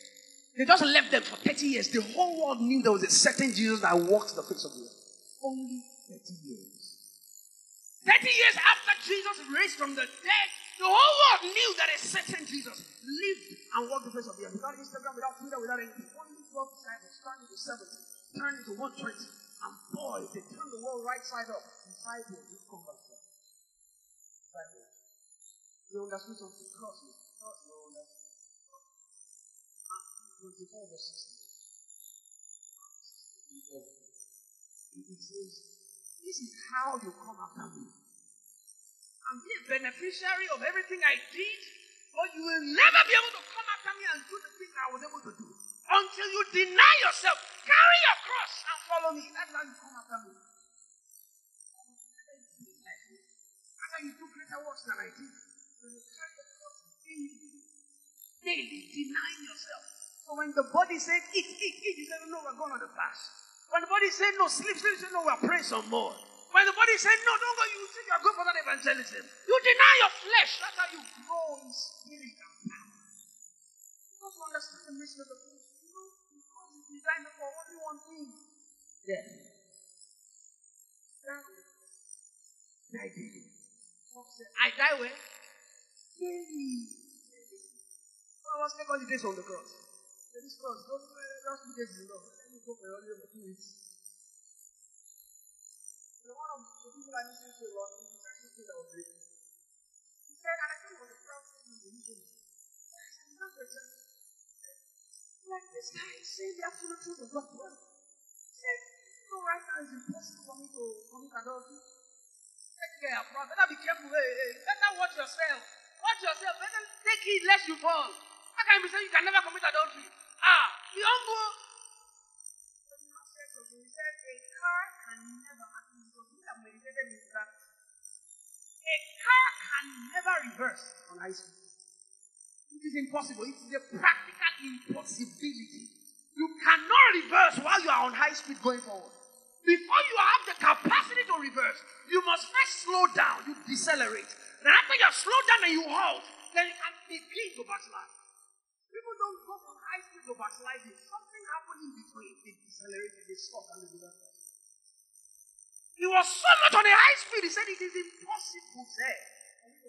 They just left them for 30 years. The whole world knew there was a certain Jesus that walked the face of the earth. Only 30 years. 30 years after Jesus raised from the dead, the whole world knew that a certain Jesus lived and walked the face of the earth. Without Instagram, without Twitter, without anything. Only 12 disciples turned into 70, turned into 120. And boy, they turned the world right side up. Disciples, you conversion. Disciples. You understood something? Crosses. 24 verse 16. It says, This is how you come after me. And be a beneficiary of everything I did, but you will never be able to come after me and do the things I was able to do until you deny yourself, carry your cross, and follow me. That's how you come after me. After you do greater works than I did, you daily, daily, denying yourself. So when the body said, eat, eat, eat, you say, no, we're going on the fast. When the body said, no, sleep, sleep, you say, no, we're praying some more. When the body said, no, don't go, you think you're going for that evangelism. You deny your flesh. That's how you grow in spirit and power. You also understand the mission of the cross. You know, because it's designed for only one thing. Death. Die daily. I die where? Daily. I was take holidays on the cross. This cross, don't just two days enough. Let me go for holiday for two weeks. You know, one of the people I listened to a lot, he was actually that was reading. He said, and I think it was a proud thing in the meeting. I said, not the church. Like this guy is saying the absolute truth of God's word. He said, you know, right now it's impossible for me to commit adultery. Take care of prophet. Better be careful. Hey, hey. Better watch yourself. Watch yourself. Better take heed lest you fall. How can you be saying you can never commit adultery? Ah, said a car can never reverse on high speed. It is impossible. It is a practical impossibility. You cannot reverse while you are on high speed going forward. Before you have the capacity to reverse, you must first slow down, you decelerate. Then after you have slowed down and you halt, then you can begin to backslide. People don't go from high speed to backsliding. Something happened in between. They decelerate, they stop, and they reverse. He was so much on a high speed, he said it is impossible, sir.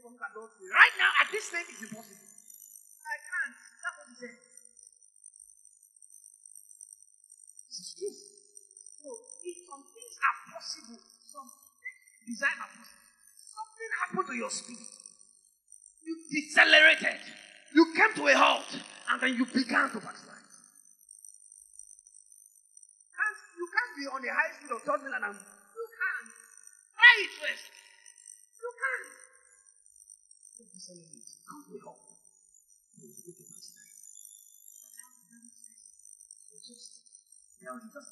Right now, at this stage, it's impossible. I can't. That's what he said. Is true. So, if some things are possible, some desires are possible, something happened to your spirit. You decelerated. You came to a halt, and then you began to backslide. And you can't be on the high speed of third and you can't. Try it. You can't. So decelerate. Come to a halt. You begin to backslide. Just, you know, you just.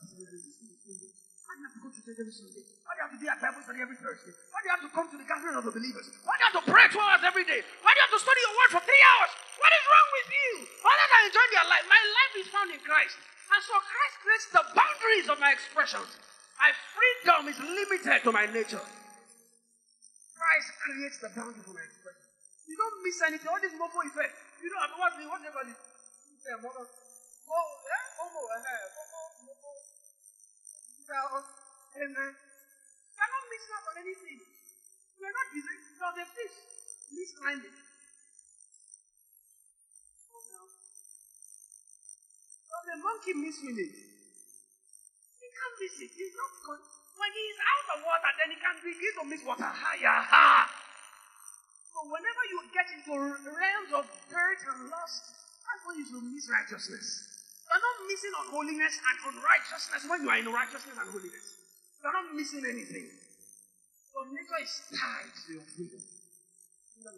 Why do you have to go to church every Sunday? Why do you have to do a Bible study every Thursday? Why do you have to come to the gathering of the believers? Why do you have to pray two hours every day? Why do you have to study your word for three hours? What is wrong with you? Other than enjoying your life, my life is found in Christ. And so Christ creates the boundaries of my expressions. My freedom is limited to my nature. Christ creates the boundary for my expression. You don't miss anything. All this mofo effect. You know, what the what they call it? Oh, yeah, homo, uh, mofo, eh, eh, Amen. You're eh, not missing out on anything. You're not designed. There's a fish misclimbing. A monkey misswimming. He can't miss it. He's not con- when he is out of water, then he can begin to miss water. Yeah, ha. So whenever you get into realms of dirt and lust, that's when you should miss righteousness. You're not missing on holiness and on righteousness when you are in righteousness and holiness. You're not missing anything. Your nature is tied to your freedom. You.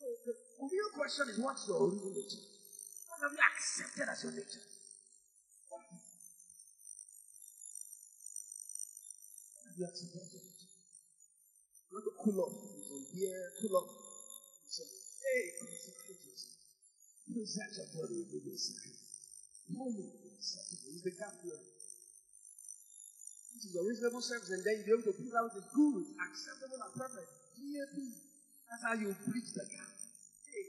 So The real question is what's your real nature? Have you accepted as your nature? You accepted as your nature? You want to cool off some beer, cool off some, hey, consecrators. Present your body with the sacrifice. Holy the here. This is a reasonable service, and then you'll be able to pull out the good, acceptable, and perfect. Clearly. That's how you bridge the gap. Hey.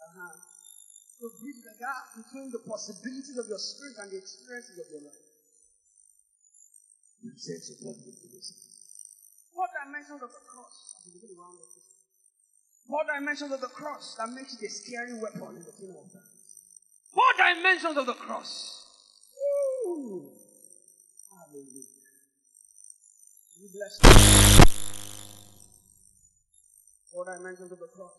Uh-huh. To bridge the gap between the possibilities of your spirit and the experiences of your life. Present your body with the sacrifice. What dimensions of the cross? What dimensions of the cross that makes it a scary weapon in the kingdom of God? What dimensions of the cross? Ooh. Hallelujah. You bless me. Four dimensions of the cross.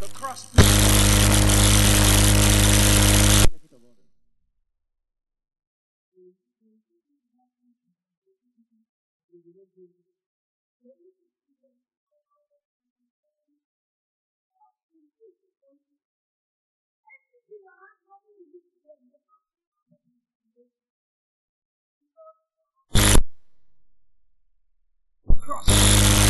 The cross. Cross.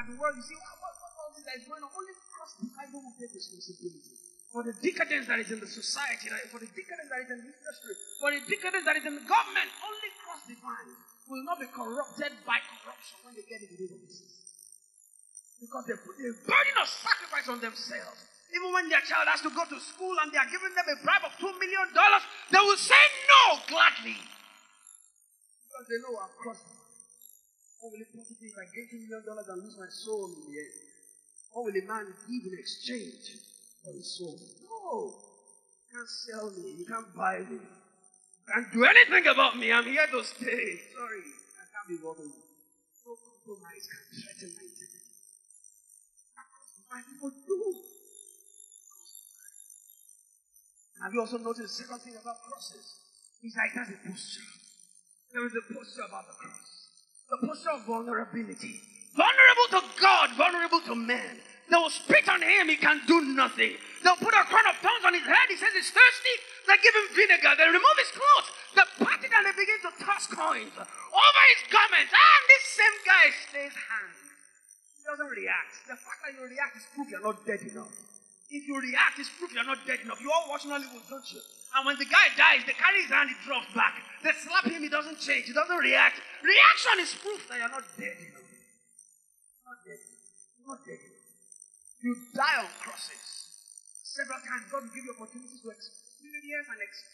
at the world, you see what, what, what all this that is going on. Only the Bible will take responsibility. For the decadence that is in the society, for the decadence that is in the industry, for the decadence that is in the government, only cross defined will not be corrupted by corruption when they get into these offices. Because they put a burden of sacrifice on themselves. Even when their child has to go to school and they are giving them a bribe of $2 million, they will say no gladly. Because they know I've crossed the. Oh, what will it profit me if I get $2 million and lose my soul in the end? Oh, what will a man give in exchange for his soul? No. You can't sell me. You can't buy me. You can't do anything about me. I'm here to stay. Sorry. I can't be bothered. No compromise can threaten my integrity. My people do. Have you also noticed the second thing about crosses? Is that it has a posture. There is a posture about the cross. The posture of vulnerability. Vulnerable to God, vulnerable to man. They will spit on him, he can do nothing. They'll put a crown of thorns on his head, he says he's thirsty. They give him vinegar, they remove his clothes, they pat it and they begin to toss coins over his garments. And this same guy stays hand. He doesn't react. The fact that you react is proof you're not dead enough. If you react, it's proof you're not dead enough. You all watch Nollywood, don't you? And when the guy dies, they carry his hand, he drops back. They slap him, he doesn't change, he doesn't react. Reaction is proof that you're not dead enough. Not dead. You're not dead enough. You die on crosses. Several times, God will give you opportunities to experience and ex-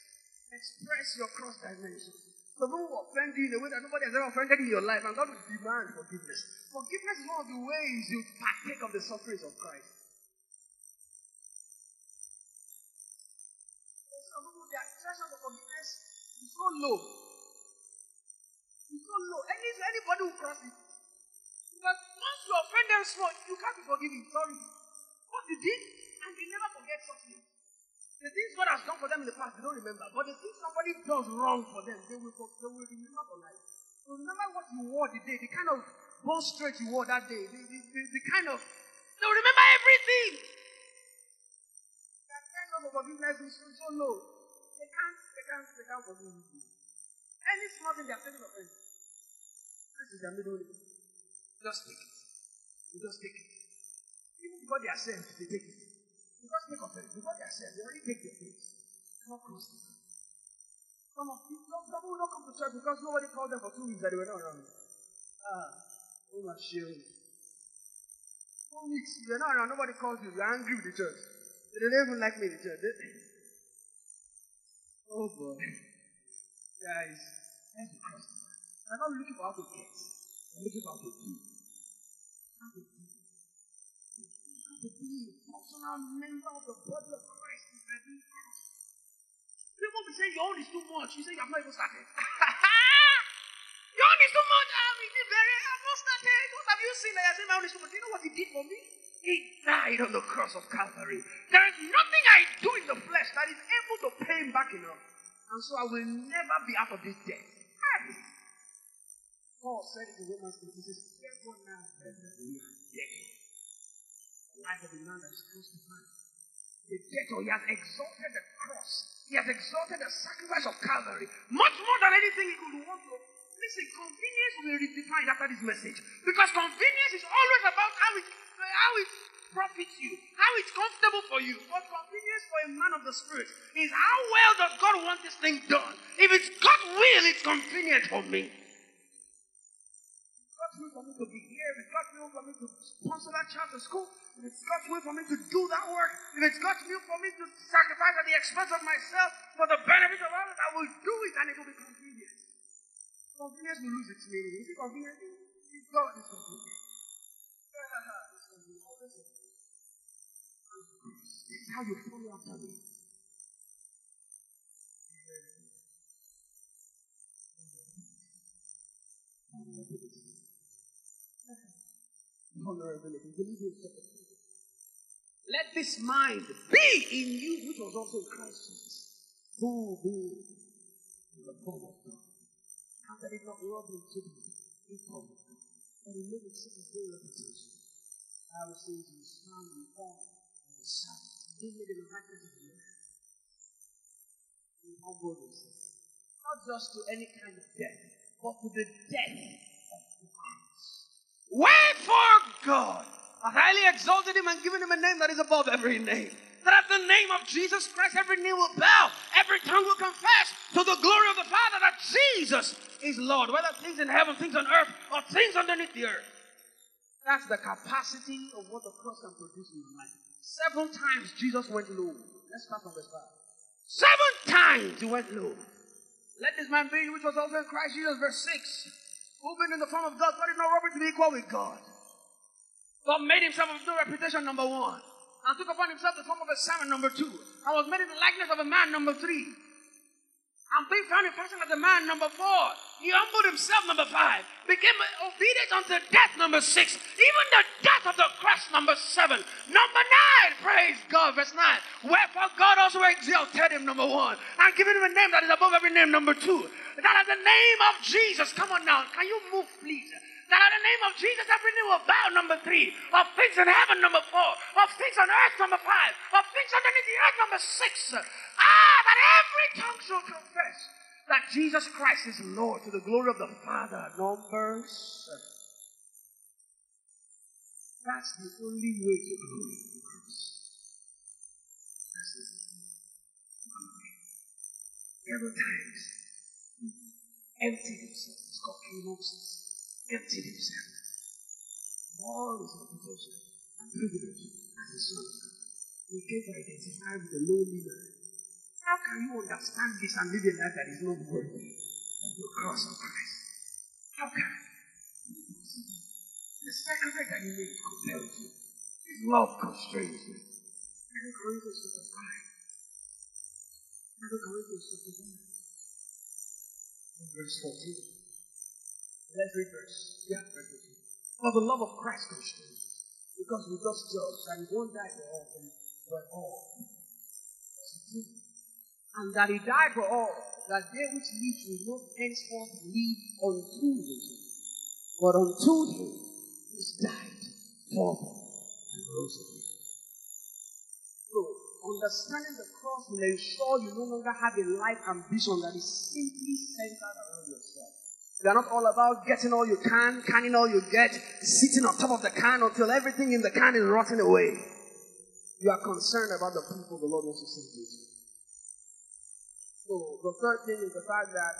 express your cross dimension. Some people will offend you in a way that nobody has ever offended in your life, and God will demand forgiveness. Forgiveness is one of the ways you partake of the sufferings of Christ. Threshold of forgiveness is so low. It's so low. Any, anybody who crosses it. Because once you offend them small, you can't be forgiven. Sorry. What you did, and they never forget such things. The things God has done for them in the past, they don't remember. But the things somebody does wrong for them, they will, they will remember for life. So remember what you wore the day, the kind of bone straight you wore that day, the, the, the, the kind of, they'll remember everything. That kind of forgiveness is so low. Can't, they can't, forgive you. Any small thing they are taking offense. This is their middle name. Just take it. You just take it. Even before they are saved, they take it. You just take offense. Before they are saved, they already take their things. Not cross it. Some of some, some will not come to church because nobody called them for two weeks that they were not around. Ah, Oh, my shield. Four weeks. You're not around. Nobody calls you. You're angry with the church. They don't even like me in the church. They- Oh, boy. Guys, let's be cross. I'm not looking for how to get. I'm looking for how to do. How to do. How to be a functional member of the body of Christ is by being cross. People be saying your own is too much. You say you have not even started. *laughs* your own is too much. Ah, I'm in very, I've not started. What have you seen you're saying my own is too much? Do you know what he did for me? He died on the cross of Calvary. There is nothing I do in the flesh that is able to pay him back enough. And so I will never be out of this debt. Paul said it in Romans 8. He says, Therefore now, brethren, we are dead. The life of the man that is crucified. The debtor, he has exalted the cross. He has exalted the sacrifice of Calvary much more than anything he could want to. Listen, convenience will be redefined after this message. Because convenience is always about how it, how it profits you, how it's comfortable for you. But convenience for a man of the Spirit is how well does God want this thing done? If it's God's will, it's convenient for me. God's will for me to be here, if it's God's will for me to sponsor that child to school, if it's God's will for me to do that work, if it's God's will for me to sacrifice at the expense of myself for the benefit of others, I will do it and it will be convenient. Convenience will lose its meaning. Is it convenient? God is convenient. How you follow. Vulnerability. Believe yourself. Let this mind be in you, which was also in Christ Jesus, who being in the form of God. How that it not to be equal with God, but he made it such a reputation. He was in form of the Son, made in the of man. He humbled himself, not just to any kind of death, but to the death of the cross. Wherefore God hath highly exalted him and given him a name that is above every name. That at the name of Jesus Christ every knee will bow, every tongue will confess to the glory of the Father that Jesus is Lord, whether things in heaven, things on earth, or things underneath the earth. That's the capacity of what the cross can produce in your life. Seven times Jesus went low. Let's start from verse 5. Seven times he went low. Let this man be which was also in Christ Jesus, verse 6. Who being in the form of God, thought it not robbery to be equal with God. God made himself of no reputation, number one. And took upon himself the form of a servant, number two. And was made in the likeness of a man, number three. And being found in fashion as a man, number four. He humbled himself, number five. Became obedient unto death, number six. Even the death of the cross, number seven. Number nine, praise God, verse nine. Wherefore God also exalted him, number one. And given him a name that is above every name, number two. That at the name of Jesus, come on now, can you move, please? That in the name of Jesus, every knee will bow, number three. Of things in heaven, number four. Of things on earth, number five. Of things underneath the earth, number six. Ah, that every tongue shall confess that Jesus Christ is Lord to the glory of the Father. Number seven. That's the only way to glory. That's the Several times, emptied himself. It's called kenosis emptied himself. All his reputation and privilege as a son of God. He came to identify with the lowly man. How can you understand this and live a life that is not worthy of the cross of Christ? How can? The sacrifice that he made compels you. His love constrains you. 2 Corinthians chapter 5. 2 Corinthians chapter 5. Verse 14. Let's read verse. Yeah, verse 15. For the love of Christ constrains us, because we just judge that he won't die for all, but all. And that he died for all, that they which live will not henceforth live unto him, but unto him which died for them and rose again. So, understanding the cross will ensure you no longer have a life ambition that is simply centered around yourself. Are not all about getting all you can, canning all you get, sitting on top of the can until everything in the can is rotting away. You are concerned about the people the Lord wants to send you to. So the third thing is the fact that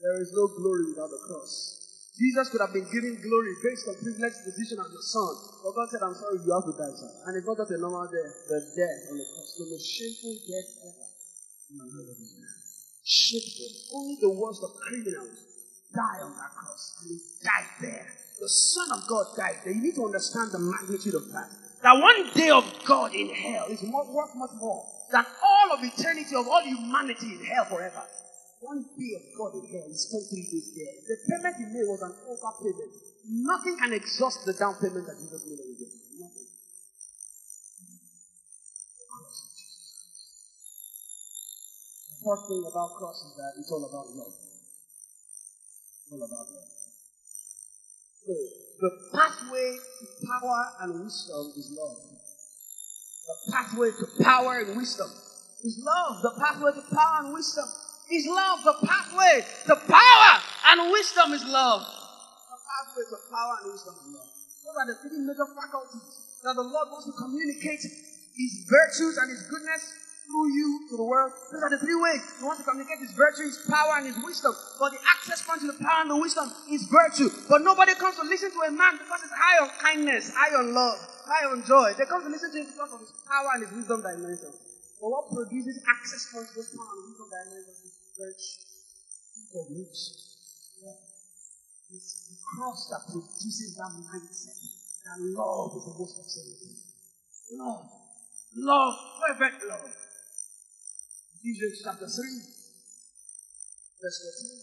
there is no glory without the cross. Jesus could have been given glory based on privileged position as the son. But God said, I'm sorry, you have to die, sir. And it's not just a normal death, the death on the cross, the most shameful death ever. Shameful. Only the worst of criminals die on that cross. And he died there. The Son of God died there. You need to understand the magnitude of that. That one day of God in hell is more, worth much more than all of eternity of all humanity in hell forever. One day of God in hell, he spent three days there. The payment he made was an overpayment. Nothing can exhaust the down payment that Jesus made on Nothing. The first thing about cross is that it's all about love. All about love. So, the pathway to power and wisdom is love. The pathway to power and wisdom is love. The pathway to power and wisdom is love. The pathway to power and wisdom is love. The pathway to power and wisdom is love. Those are the three major faculties that the Lord wants to communicate His virtues and His goodness through you to the world. Those are the three ways He wants to communicate His virtue, His power, and His wisdom. But the access point to the power and the wisdom is virtue. But nobody comes to listen to a man because it's high on kindness, high on love, high on joy. They come to listen to him because of his power and his wisdom dimension. But what produces access points to those power and wisdom church for which it's the cross that produces that mindset that love is the most excellent thing. Love. Love, fervent love. Ephesians chapter 3, verse 14.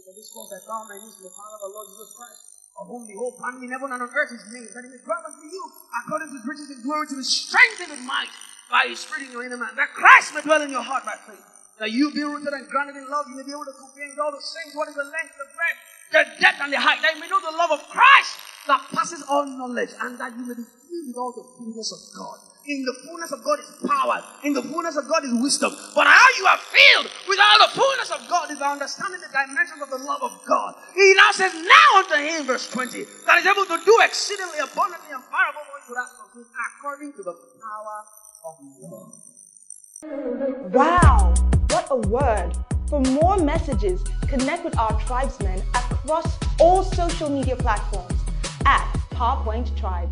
For this cause I bow my to the Father of our Lord Jesus Christ, of whom the whole family in heaven and on earth is named, that he may grant unto you, according to his riches and glory, to be strengthened with might by his spirit in your inner man, that Christ may dwell in your heart by faith that you be rooted and grounded in love, you may be able to comprehend all the saints, what is the length, the breadth, the depth, and the height, that you may know the love of Christ that passes all knowledge, and that you may be filled with all the fullness of God. In the fullness of God is power. In the fullness of God is wisdom. But how you are filled with all the fullness of God is by understanding the dimensions of the love of God. He now says, Now unto him, verse 20, that is able to do exceedingly abundantly and far above what you ask of him, according to the power of God. Wow, what a word! For more messages, connect with our tribesmen across all social media platforms at PowerPoint Tribe.